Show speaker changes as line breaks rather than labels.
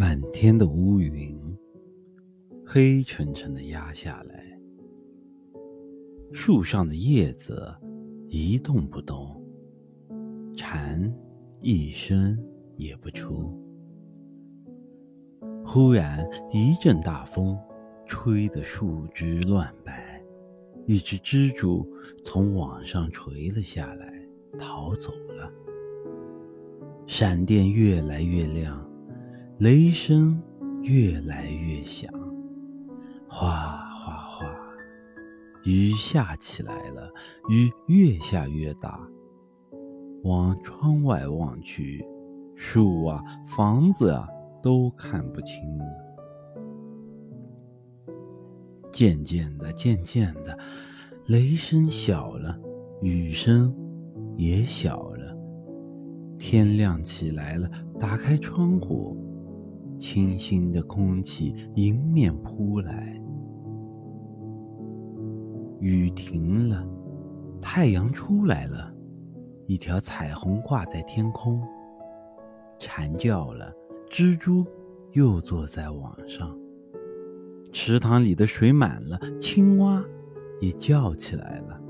满天的乌云，黑沉沉的压下来。树上的叶子一动不动，蝉一声也不出。忽然一阵大风，吹得树枝乱摆，一只蜘蛛从网上垂了下来，逃走了。闪电越来越亮。雷声越来越响，哗哗哗，雨下起来了，雨越下越大。往窗外望去，树啊，房子啊，都看不清了。渐渐的，渐渐的，雷声小了，雨声也小了。天亮起来了，打开窗户。清新的空气迎面扑来，雨停了，太阳出来了，一条彩虹挂在天空。蝉叫了，蜘蛛又坐在网上。池塘里的水满了，青蛙也叫起来了。